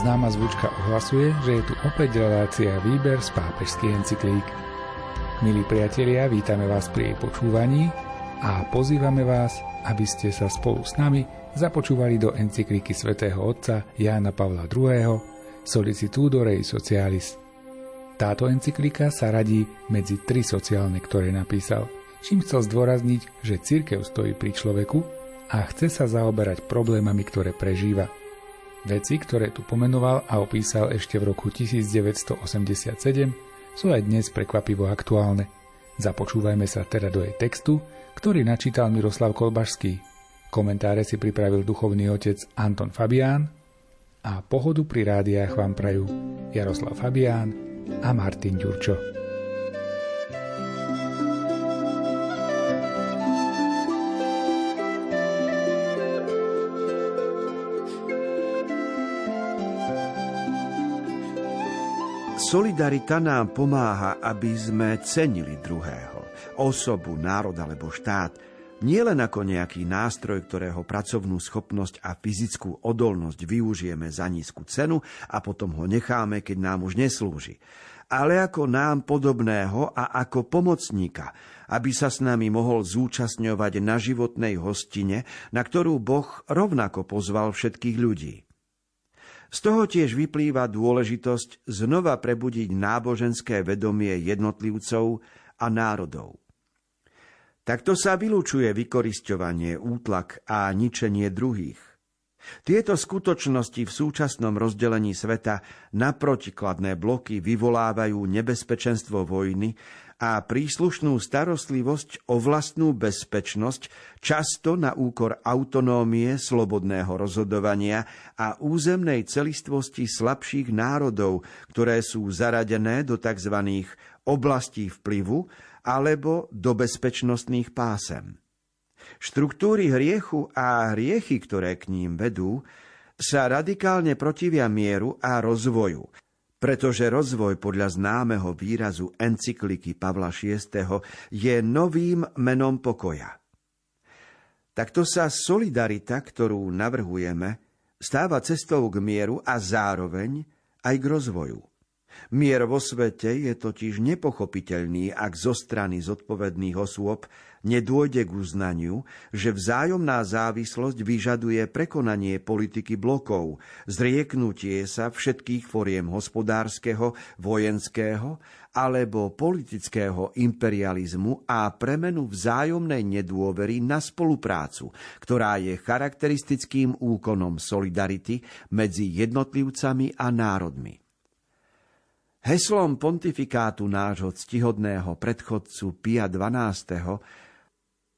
Známa zvučka ohlasuje, že je tu opäť relácia Výber z pápežských encyklík. Milí priatelia, vítame vás pri jej počúvaní a pozývame vás, aby ste sa spolu s nami započúvali do encykliky svätého otca Jána Pavla II. Solicitudo Rei Socialis. Táto encyklika sa radí medzi tri sociálne, ktoré napísal, čím chcel zdôrazniť, že cirkev stojí pri človeku a chce sa zaoberať problémami, ktoré prežíva – Veci, ktoré tu pomenoval a opísal ešte v roku 1987, sú aj dnes prekvapivo aktuálne. Započúvajme sa teda do jej textu, ktorý načítal Miroslav Kolbašský. Komentáre si pripravil duchovný otec Anton Fabián a pohodu pri rádiách vám prajú Jaroslav Fabián a Martin Ďurčo. Solidarita nám pomáha, aby sme cenili druhého, osobu, národ alebo štát, nielen ako nejaký nástroj, ktorého pracovnú schopnosť a fyzickú odolnosť využijeme za nízku cenu a potom ho necháme, keď nám už neslúži, ale ako nám podobného a ako pomocníka, aby sa s nami mohol zúčastňovať na životnej hostine, na ktorú Boh rovnako pozval všetkých ľudí. Z toho tiež vyplýva dôležitosť znova prebudiť náboženské vedomie jednotlivcov a národov. Takto sa vylúčuje vykorisťovanie, útlak a ničenie druhých. Tieto skutočnosti v súčasnom rozdelení sveta na protikladné bloky vyvolávajú nebezpečenstvo vojny a príslušnú starostlivosť o vlastnú bezpečnosť, často na úkor autonómie, slobodného rozhodovania a územnej celistvosti slabších národov, ktoré sú zaradené do tzv. oblastí vplyvu alebo do bezpečnostných pásem. Štruktúry hriechu a hriechy, ktoré k ním vedú, sa radikálne protivia mieru a rozvoju – pretože rozvoj podľa známeho výrazu encykliky Pavla VI. je novým menom pokoja. Takto sa solidarita, ktorú navrhujeme, stáva cestou k mieru a zároveň aj k rozvoju. Mier vo svete je totiž nepochopiteľný, ak zo strany zodpovedných osôb nedôjde k uznaniu, že vzájomná závislosť vyžaduje prekonanie politiky blokov, zrieknutie sa všetkých foriem hospodárskeho, vojenského alebo politického imperializmu a premenu vzájomnej nedôvery na spoluprácu, ktorá je charakteristickým úkonom solidarity medzi jednotlivcami a národmi. Heslom pontifikátu nášho ctihodného predchodcu Pia XII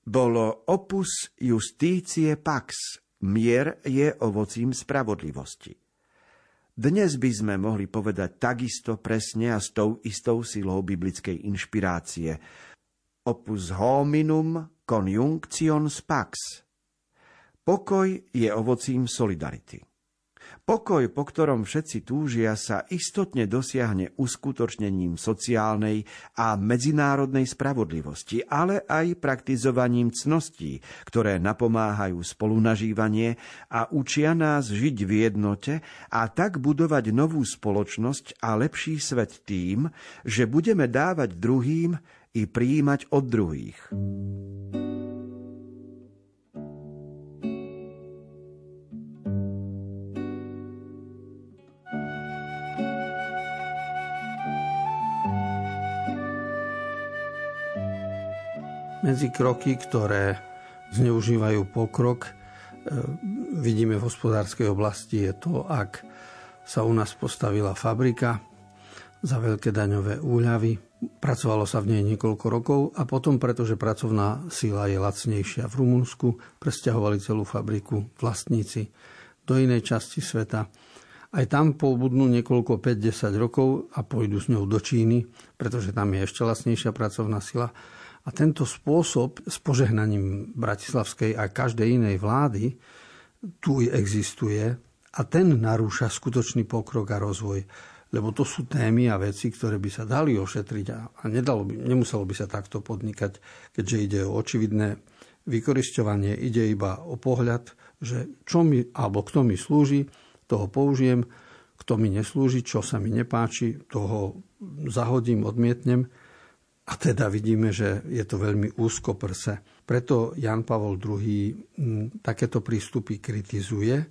bolo opus justície pax, mier je ovocím spravodlivosti. Dnes by sme mohli povedať takisto presne a s tou istou silou biblickej inšpirácie. Opus hominum conjunctions pax. Pokoj je ovocím solidarity. Pokoj, po ktorom všetci túžia, sa istotne dosiahne uskutočnením sociálnej a medzinárodnej spravodlivosti, ale aj praktizovaním cností, ktoré napomáhajú spolunažívanie a učia nás žiť v jednote a tak budovať novú spoločnosť a lepší svet tým, že budeme dávať druhým i prijímať od druhých. Medzi kroky, ktoré zneužívajú pokrok, e, vidíme v hospodárskej oblasti, je to, ak sa u nás postavila fabrika za veľké daňové úľavy, pracovalo sa v nej niekoľko rokov a potom, pretože pracovná sila je lacnejšia v Rumunsku, presťahovali celú fabriku vlastníci do inej časti sveta. Aj tam pobudnú niekoľko 5-10 rokov a pôjdu s ňou do Číny, pretože tam je ešte lacnejšia pracovná sila a tento spôsob s požehnaním bratislavskej a každej inej vlády tu existuje a ten narúša skutočný pokrok a rozvoj. Lebo to sú témy a veci, ktoré by sa dali ošetriť a, nedalo by, nemuselo by sa takto podnikať, keďže ide o očividné vykorisťovanie, ide iba o pohľad, že čo mi, alebo kto mi slúži, toho použijem, kto mi neslúži, čo sa mi nepáči, toho zahodím, odmietnem. A teda vidíme, že je to veľmi úzko prse. Preto Jan Pavol II takéto prístupy kritizuje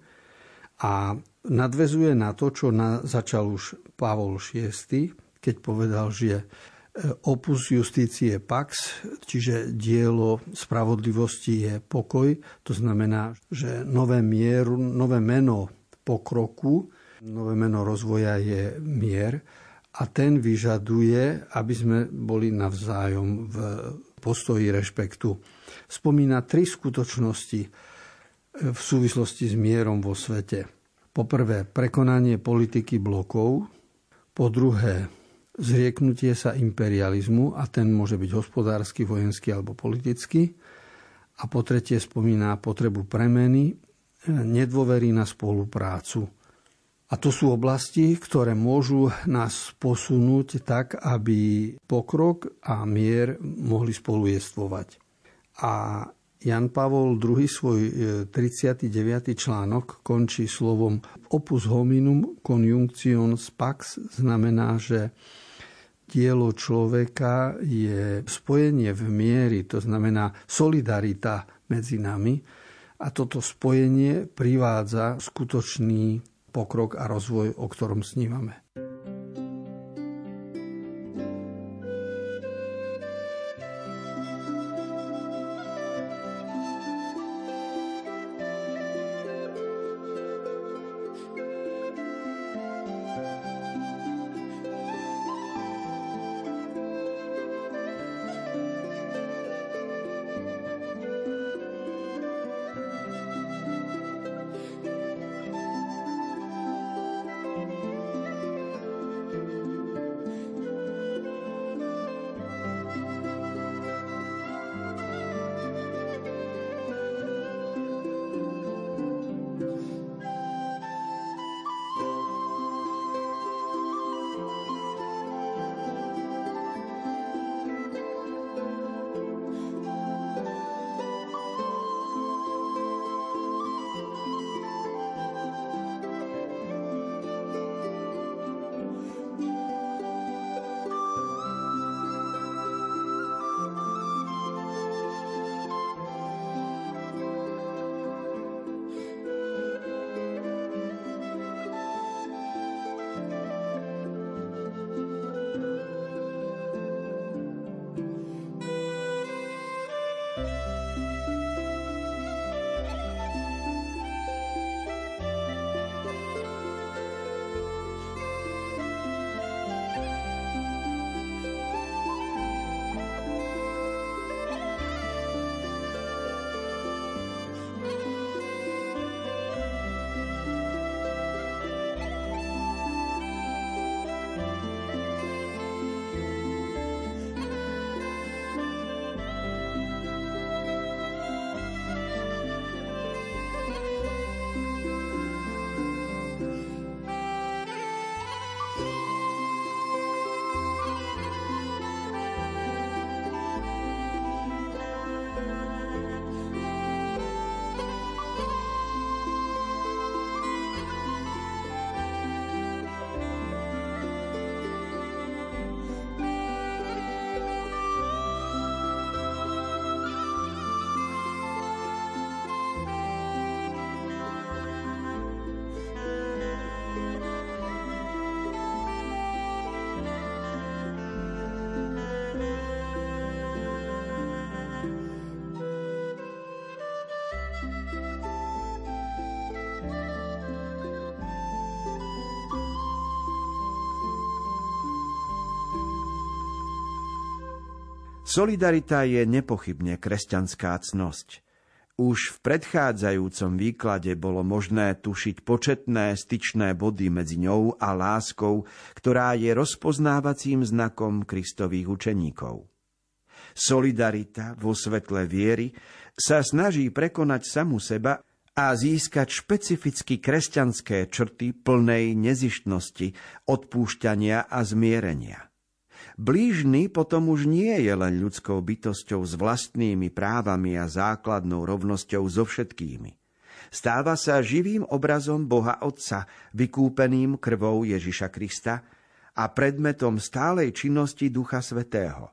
a nadvezuje na to, čo na, začal už Pavol VI, keď povedal, že opus justície pax, čiže dielo spravodlivosti je pokoj. To znamená, že nové, mieru, nové meno pokroku, nové meno rozvoja je mier a ten vyžaduje, aby sme boli navzájom v postoji rešpektu. Spomína tri skutočnosti v súvislosti s mierom vo svete. Poprvé, prekonanie politiky blokov, po druhé, zrieknutie sa imperializmu a ten môže byť hospodársky, vojenský alebo politický. A po tretie spomína potrebu premeny, nedôverí na spoluprácu. A to sú oblasti, ktoré môžu nás posunúť tak, aby pokrok a mier mohli spolu jestvovať. A Jan Pavol II svoj 39. E, článok končí slovom opus hominum conjunctions pax, znamená, že dielo človeka je spojenie v miery, to znamená solidarita medzi nami a toto spojenie privádza skutočný pokrok a rozvoj, o ktorom snívame. Solidarita je nepochybne kresťanská cnosť. Už v predchádzajúcom výklade bolo možné tušiť početné styčné body medzi ňou a láskou, ktorá je rozpoznávacím znakom Kristových učeníkov. Solidarita vo svetle viery sa snaží prekonať samu seba a získať špecificky kresťanské črty plnej nezištnosti, odpúšťania a zmierenia. Blížny potom už nie je len ľudskou bytosťou s vlastnými právami a základnou rovnosťou so všetkými. Stáva sa živým obrazom Boha Otca, vykúpeným krvou Ježiša Krista a predmetom stálej činnosti Ducha Svetého.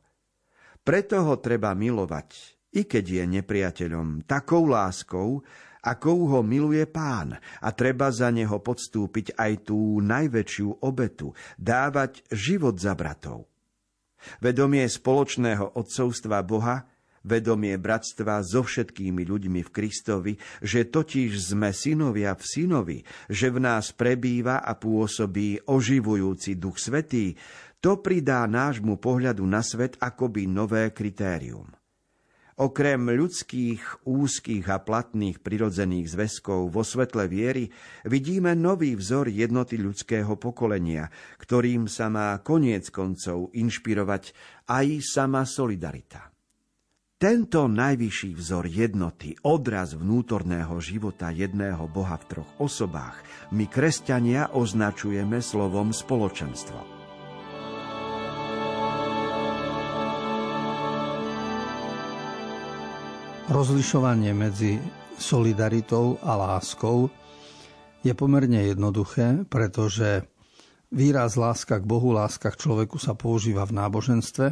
Preto ho treba milovať, i keď je nepriateľom, takou láskou, ako ho miluje pán a treba za neho podstúpiť aj tú najväčšiu obetu, dávať život za bratov. Vedomie spoločného odcovstva Boha, vedomie bratstva so všetkými ľuďmi v Kristovi, že totiž sme synovia v synovi, že v nás prebýva a pôsobí oživujúci duch svetý, to pridá nášmu pohľadu na svet akoby nové kritérium. Okrem ľudských, úzkých a platných prirodzených zväzkov vo svetle viery vidíme nový vzor jednoty ľudského pokolenia, ktorým sa má koniec koncov inšpirovať aj sama solidarita. Tento najvyšší vzor jednoty, odraz vnútorného života jedného Boha v troch osobách, my kresťania označujeme slovom spoločenstvo. Rozlišovanie medzi solidaritou a láskou je pomerne jednoduché, pretože výraz láska k Bohu, láska k človeku sa používa v náboženstve.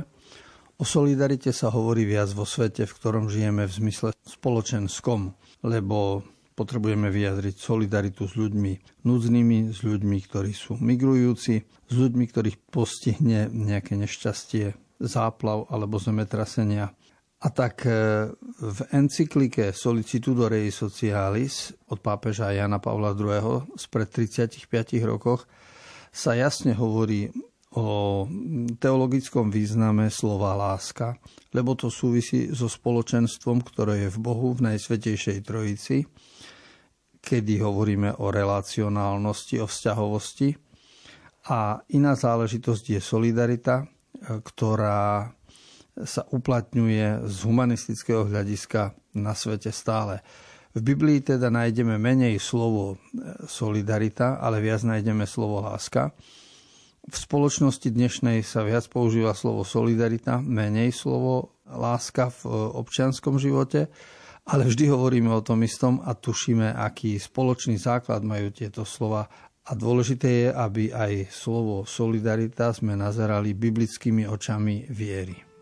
O solidarite sa hovorí viac vo svete, v ktorom žijeme v zmysle spoločenskom, lebo potrebujeme vyjadriť solidaritu s ľuďmi núdznymi, s ľuďmi, ktorí sú migrujúci, s ľuďmi, ktorých postihne nejaké nešťastie, záplav alebo zemetrasenia a tak e, v encyklike Solicitudo Rei Socialis od pápeža Jana Pavla II. spred 35 rokoch sa jasne hovorí o teologickom význame slova láska, lebo to súvisí so spoločenstvom, ktoré je v Bohu v Najsvetejšej Trojici, kedy hovoríme o relacionálnosti, o vzťahovosti. A iná záležitosť je solidarita, e, ktorá sa uplatňuje z humanistického hľadiska na svete stále. V Biblii teda nájdeme menej slovo e, solidarita, ale viac nájdeme slovo láska. V spoločnosti dnešnej sa viac používa slovo solidarita, menej slovo láska v e, občianskom živote, ale vždy hovoríme o tom istom a tušíme, aký spoločný základ majú tieto slova. A dôležité je, aby aj slovo solidarita sme nazerali biblickými očami viery.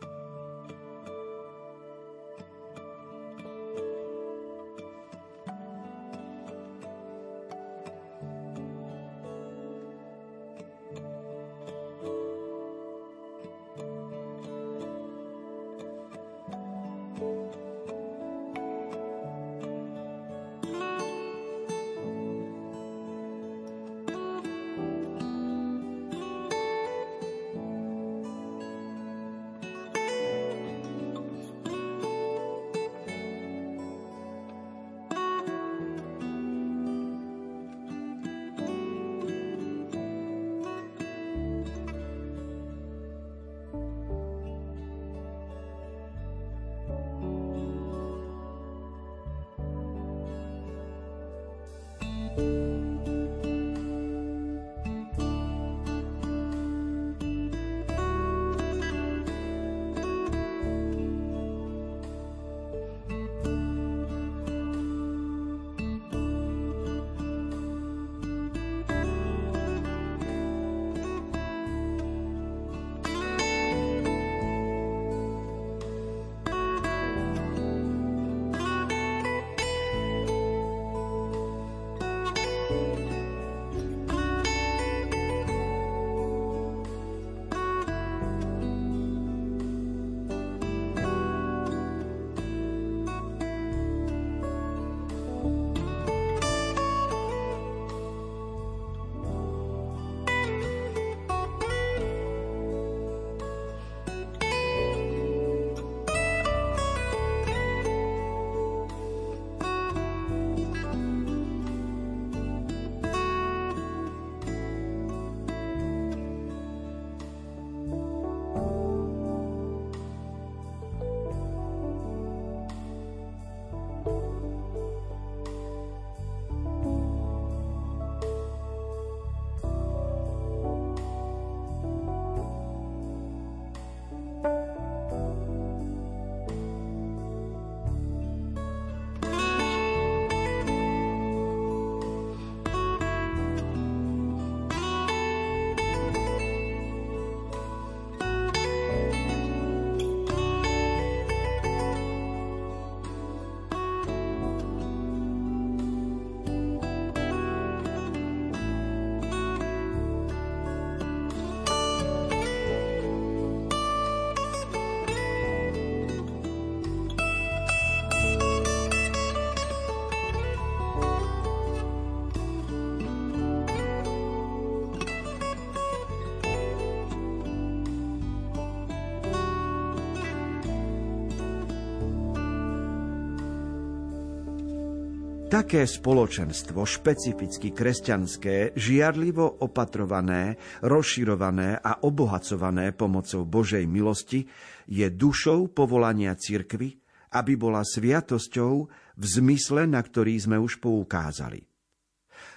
Také spoločenstvo, špecificky kresťanské, žiarlivo opatrované, rozširované a obohacované pomocou Božej milosti, je dušou povolania cirkvy, aby bola sviatosťou v zmysle, na ktorý sme už poukázali.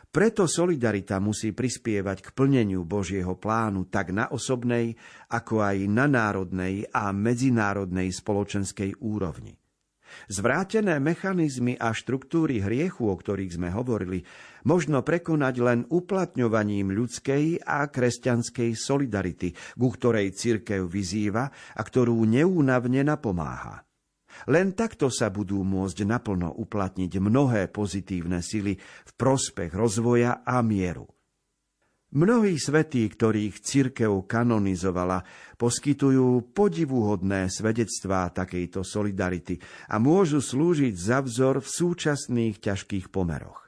Preto solidarita musí prispievať k plneniu Božieho plánu tak na osobnej, ako aj na národnej a medzinárodnej spoločenskej úrovni. Zvrátené mechanizmy a štruktúry hriechu, o ktorých sme hovorili, možno prekonať len uplatňovaním ľudskej a kresťanskej solidarity, ku ktorej cirkev vyzýva a ktorú neúnavne napomáha. Len takto sa budú môcť naplno uplatniť mnohé pozitívne sily v prospech rozvoja a mieru. Mnohí svetí, ktorých cirkev kanonizovala, poskytujú podivuhodné svedectvá takejto solidarity a môžu slúžiť za vzor v súčasných ťažkých pomeroch.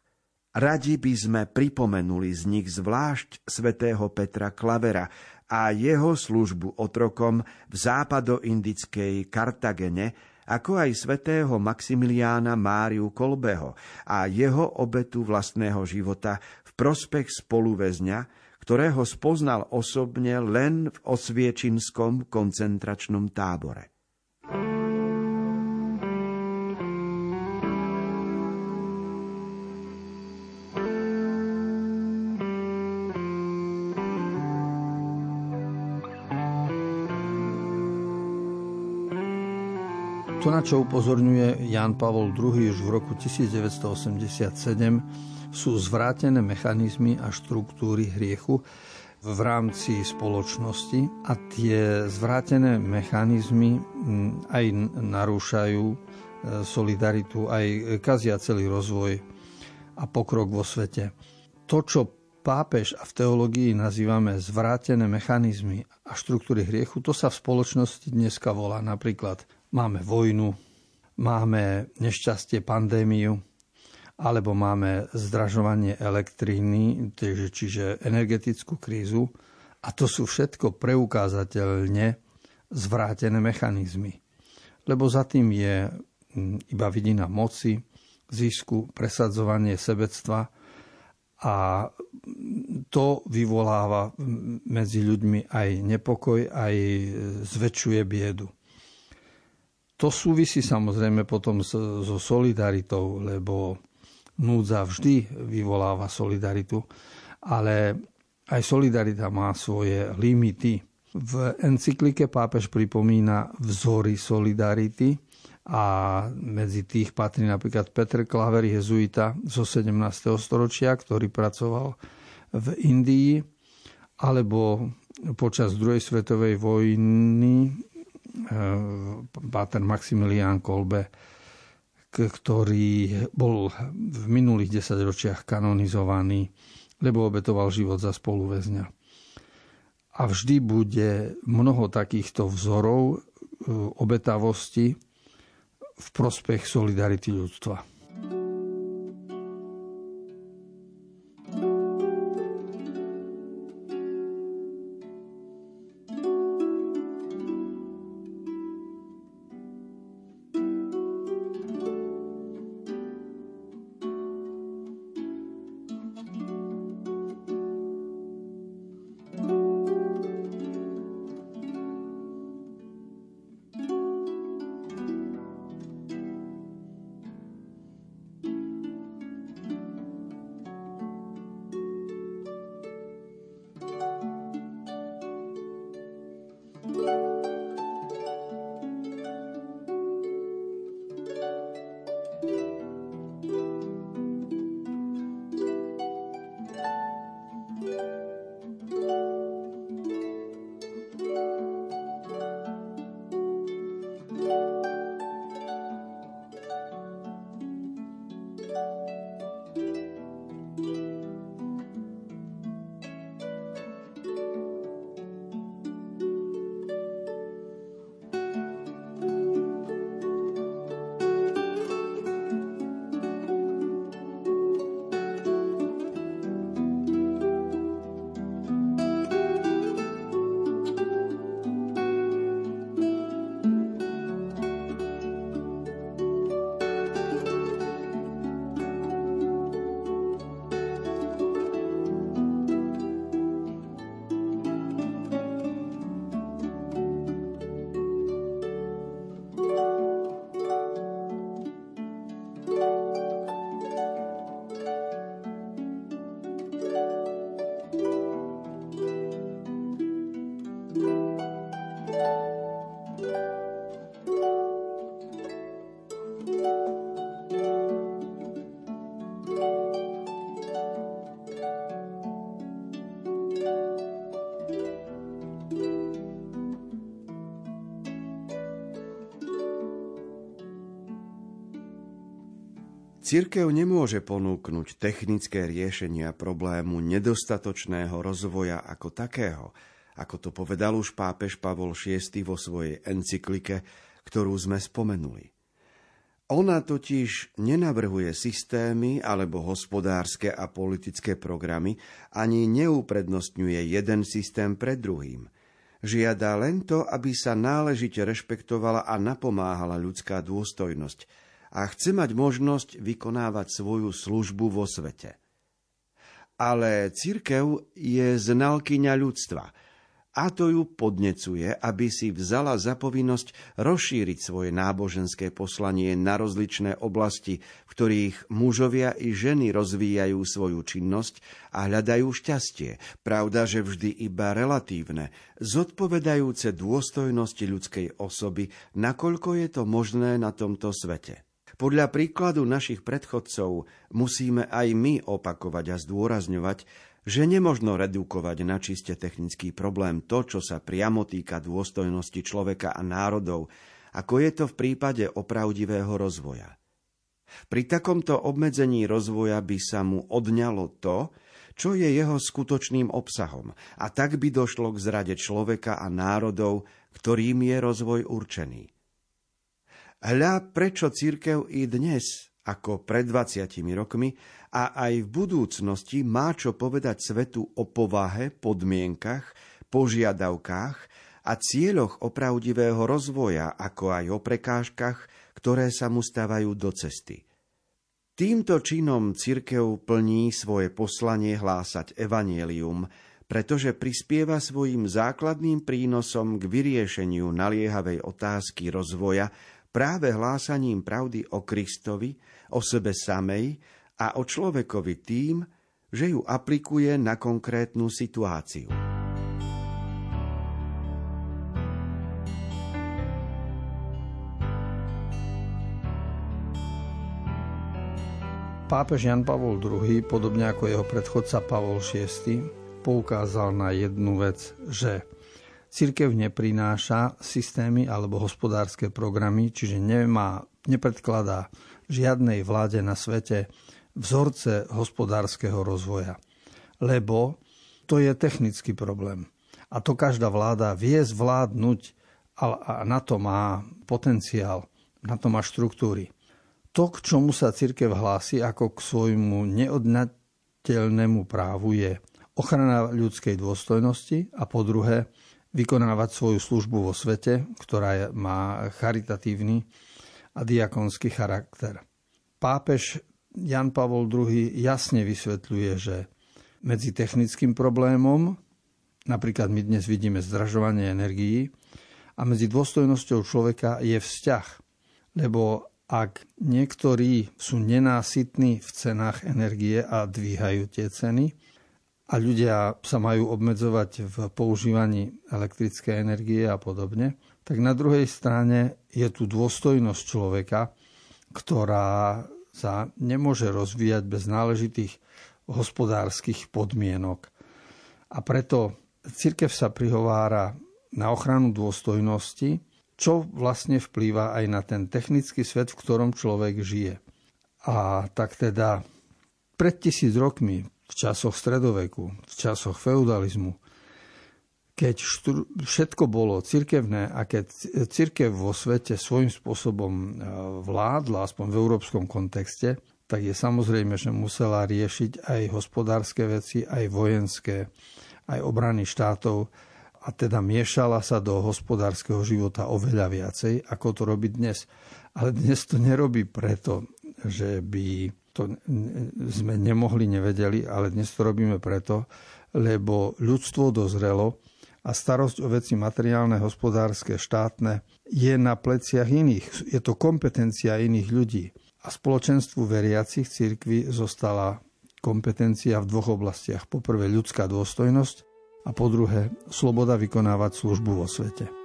Radi by sme pripomenuli z nich zvlášť svätého Petra Klavera a jeho službu otrokom v západoindickej Kartagene, ako aj svätého Maximiliána Máriu Kolbeho a jeho obetu vlastného života prospech spoluväzňa, ktorého spoznal osobne len v osviečinskom koncentračnom tábore. Na čo upozorňuje Jan Pavol II už v roku 1987, sú zvrátené mechanizmy a štruktúry hriechu v rámci spoločnosti a tie zvrátené mechanizmy aj narúšajú e, solidaritu, aj kazia celý rozvoj a pokrok vo svete. To, čo pápež a v teológii nazývame zvrátené mechanizmy a štruktúry hriechu, to sa v spoločnosti dneska volá napríklad máme vojnu, máme nešťastie, pandémiu, alebo máme zdražovanie elektríny, čiže energetickú krízu. A to sú všetko preukázateľne zvrátené mechanizmy. Lebo za tým je iba vidina moci, zisku, presadzovanie sebectva a to vyvoláva medzi ľuďmi aj nepokoj, aj zväčšuje biedu. To súvisí samozrejme potom so solidaritou, lebo núdza vždy vyvoláva solidaritu, ale aj solidarita má svoje limity. V encyklike pápež pripomína vzory solidarity a medzi tých patrí napríklad Petr Klaver, jezuita zo 17. storočia, ktorý pracoval v Indii, alebo počas druhej svetovej vojny páter Maximilián Kolbe, ktorý bol v minulých desaťročiach kanonizovaný, lebo obetoval život za spoluväzňa. A vždy bude mnoho takýchto vzorov e, obetavosti v prospech solidarity ľudstva. Cirkev nemôže ponúknuť technické riešenia problému nedostatočného rozvoja ako takého, ako to povedal už pápež Pavol VI vo svojej encyklike, ktorú sme spomenuli. Ona totiž nenavrhuje systémy alebo hospodárske a politické programy, ani neuprednostňuje jeden systém pred druhým. Žiada len to, aby sa náležite rešpektovala a napomáhala ľudská dôstojnosť – a chce mať možnosť vykonávať svoju službu vo svete. Ale církev je znalkyňa ľudstva a to ju podnecuje, aby si vzala za povinnosť rozšíriť svoje náboženské poslanie na rozličné oblasti, v ktorých mužovia i ženy rozvíjajú svoju činnosť a hľadajú šťastie, pravda, že vždy iba relatívne, zodpovedajúce dôstojnosti ľudskej osoby, nakoľko je to možné na tomto svete. Podľa príkladu našich predchodcov musíme aj my opakovať a zdôrazňovať, že nemožno redukovať na čiste technický problém to, čo sa priamo týka dôstojnosti človeka a národov, ako je to v prípade opravdivého rozvoja. Pri takomto obmedzení rozvoja by sa mu odňalo to, čo je jeho skutočným obsahom, a tak by došlo k zrade človeka a národov, ktorým je rozvoj určený. Hľa prečo církev i dnes, ako pred 20 rokmi, a aj v budúcnosti má čo povedať svetu o povahe, podmienkach, požiadavkách a cieľoch opravdivého rozvoja, ako aj o prekážkach, ktoré sa mu stávajú do cesty. Týmto činom cirkev plní svoje poslanie hlásať evanielium, pretože prispieva svojim základným prínosom k vyriešeniu naliehavej otázky rozvoja práve hlásaním pravdy o Kristovi, o sebe samej a o človekovi tým, že ju aplikuje na konkrétnu situáciu. Pápež Jan Pavol II, podobne ako jeho predchodca Pavol VI, poukázal na jednu vec, že Cirkev neprináša systémy alebo hospodárske programy, čiže nemá, nepredkladá žiadnej vláde na svete vzorce hospodárskeho rozvoja. Lebo to je technický problém. A to každá vláda vie zvládnuť a na to má potenciál, na to má štruktúry. To, k čomu sa cirkev hlási ako k svojmu neodnateľnému právu je ochrana ľudskej dôstojnosti a po druhé vykonávať svoju službu vo svete, ktorá má charitatívny a diakonský charakter. Pápež Jan Pavol II jasne vysvetľuje, že medzi technickým problémom, napríklad my dnes vidíme zdražovanie energií, a medzi dôstojnosťou človeka je vzťah. Lebo ak niektorí sú nenásytní v cenách energie a dvíhajú tie ceny, a ľudia sa majú obmedzovať v používaní elektrickej energie a podobne, tak na druhej strane je tu dôstojnosť človeka, ktorá sa nemôže rozvíjať bez náležitých hospodárskych podmienok. A preto církev sa prihovára na ochranu dôstojnosti, čo vlastne vplýva aj na ten technický svet, v ktorom človek žije. A tak teda pred tisíc rokmi časoch stredoveku, v časoch feudalizmu, keď štru, všetko bolo cirkevné a keď cirkev vo svete svojím spôsobom e, vládla, aspoň v európskom kontexte, tak je samozrejme, že musela riešiť aj hospodárske veci, aj vojenské, aj obrany štátov a teda miešala sa do hospodárskeho života oveľa viacej, ako to robí dnes. Ale dnes to nerobí preto, že by to sme nemohli, nevedeli, ale dnes to robíme preto, lebo ľudstvo dozrelo a starosť o veci materiálne, hospodárske, štátne je na pleciach iných. Je to kompetencia iných ľudí. A spoločenstvu veriacich cirkvi zostala kompetencia v dvoch oblastiach. Po prvé ľudská dôstojnosť a po druhé sloboda vykonávať službu vo svete.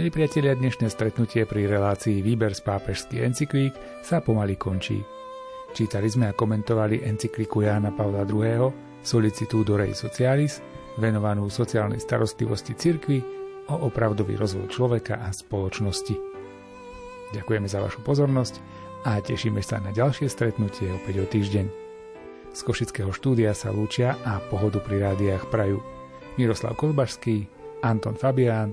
Milí priatelia, dnešné stretnutie pri relácii Výber z pápežských encyklík sa pomaly končí. Čítali sme a komentovali encykliku Jána Pavla II. Solicitudo Rei Socialis, venovanú sociálnej starostlivosti cirkvi o opravdový rozvoj človeka a spoločnosti. Ďakujeme za vašu pozornosť a tešíme sa na ďalšie stretnutie opäť o týždeň. Z Košického štúdia sa lúčia a pohodu pri rádiách prajú Miroslav Kolbašský, Anton Fabián,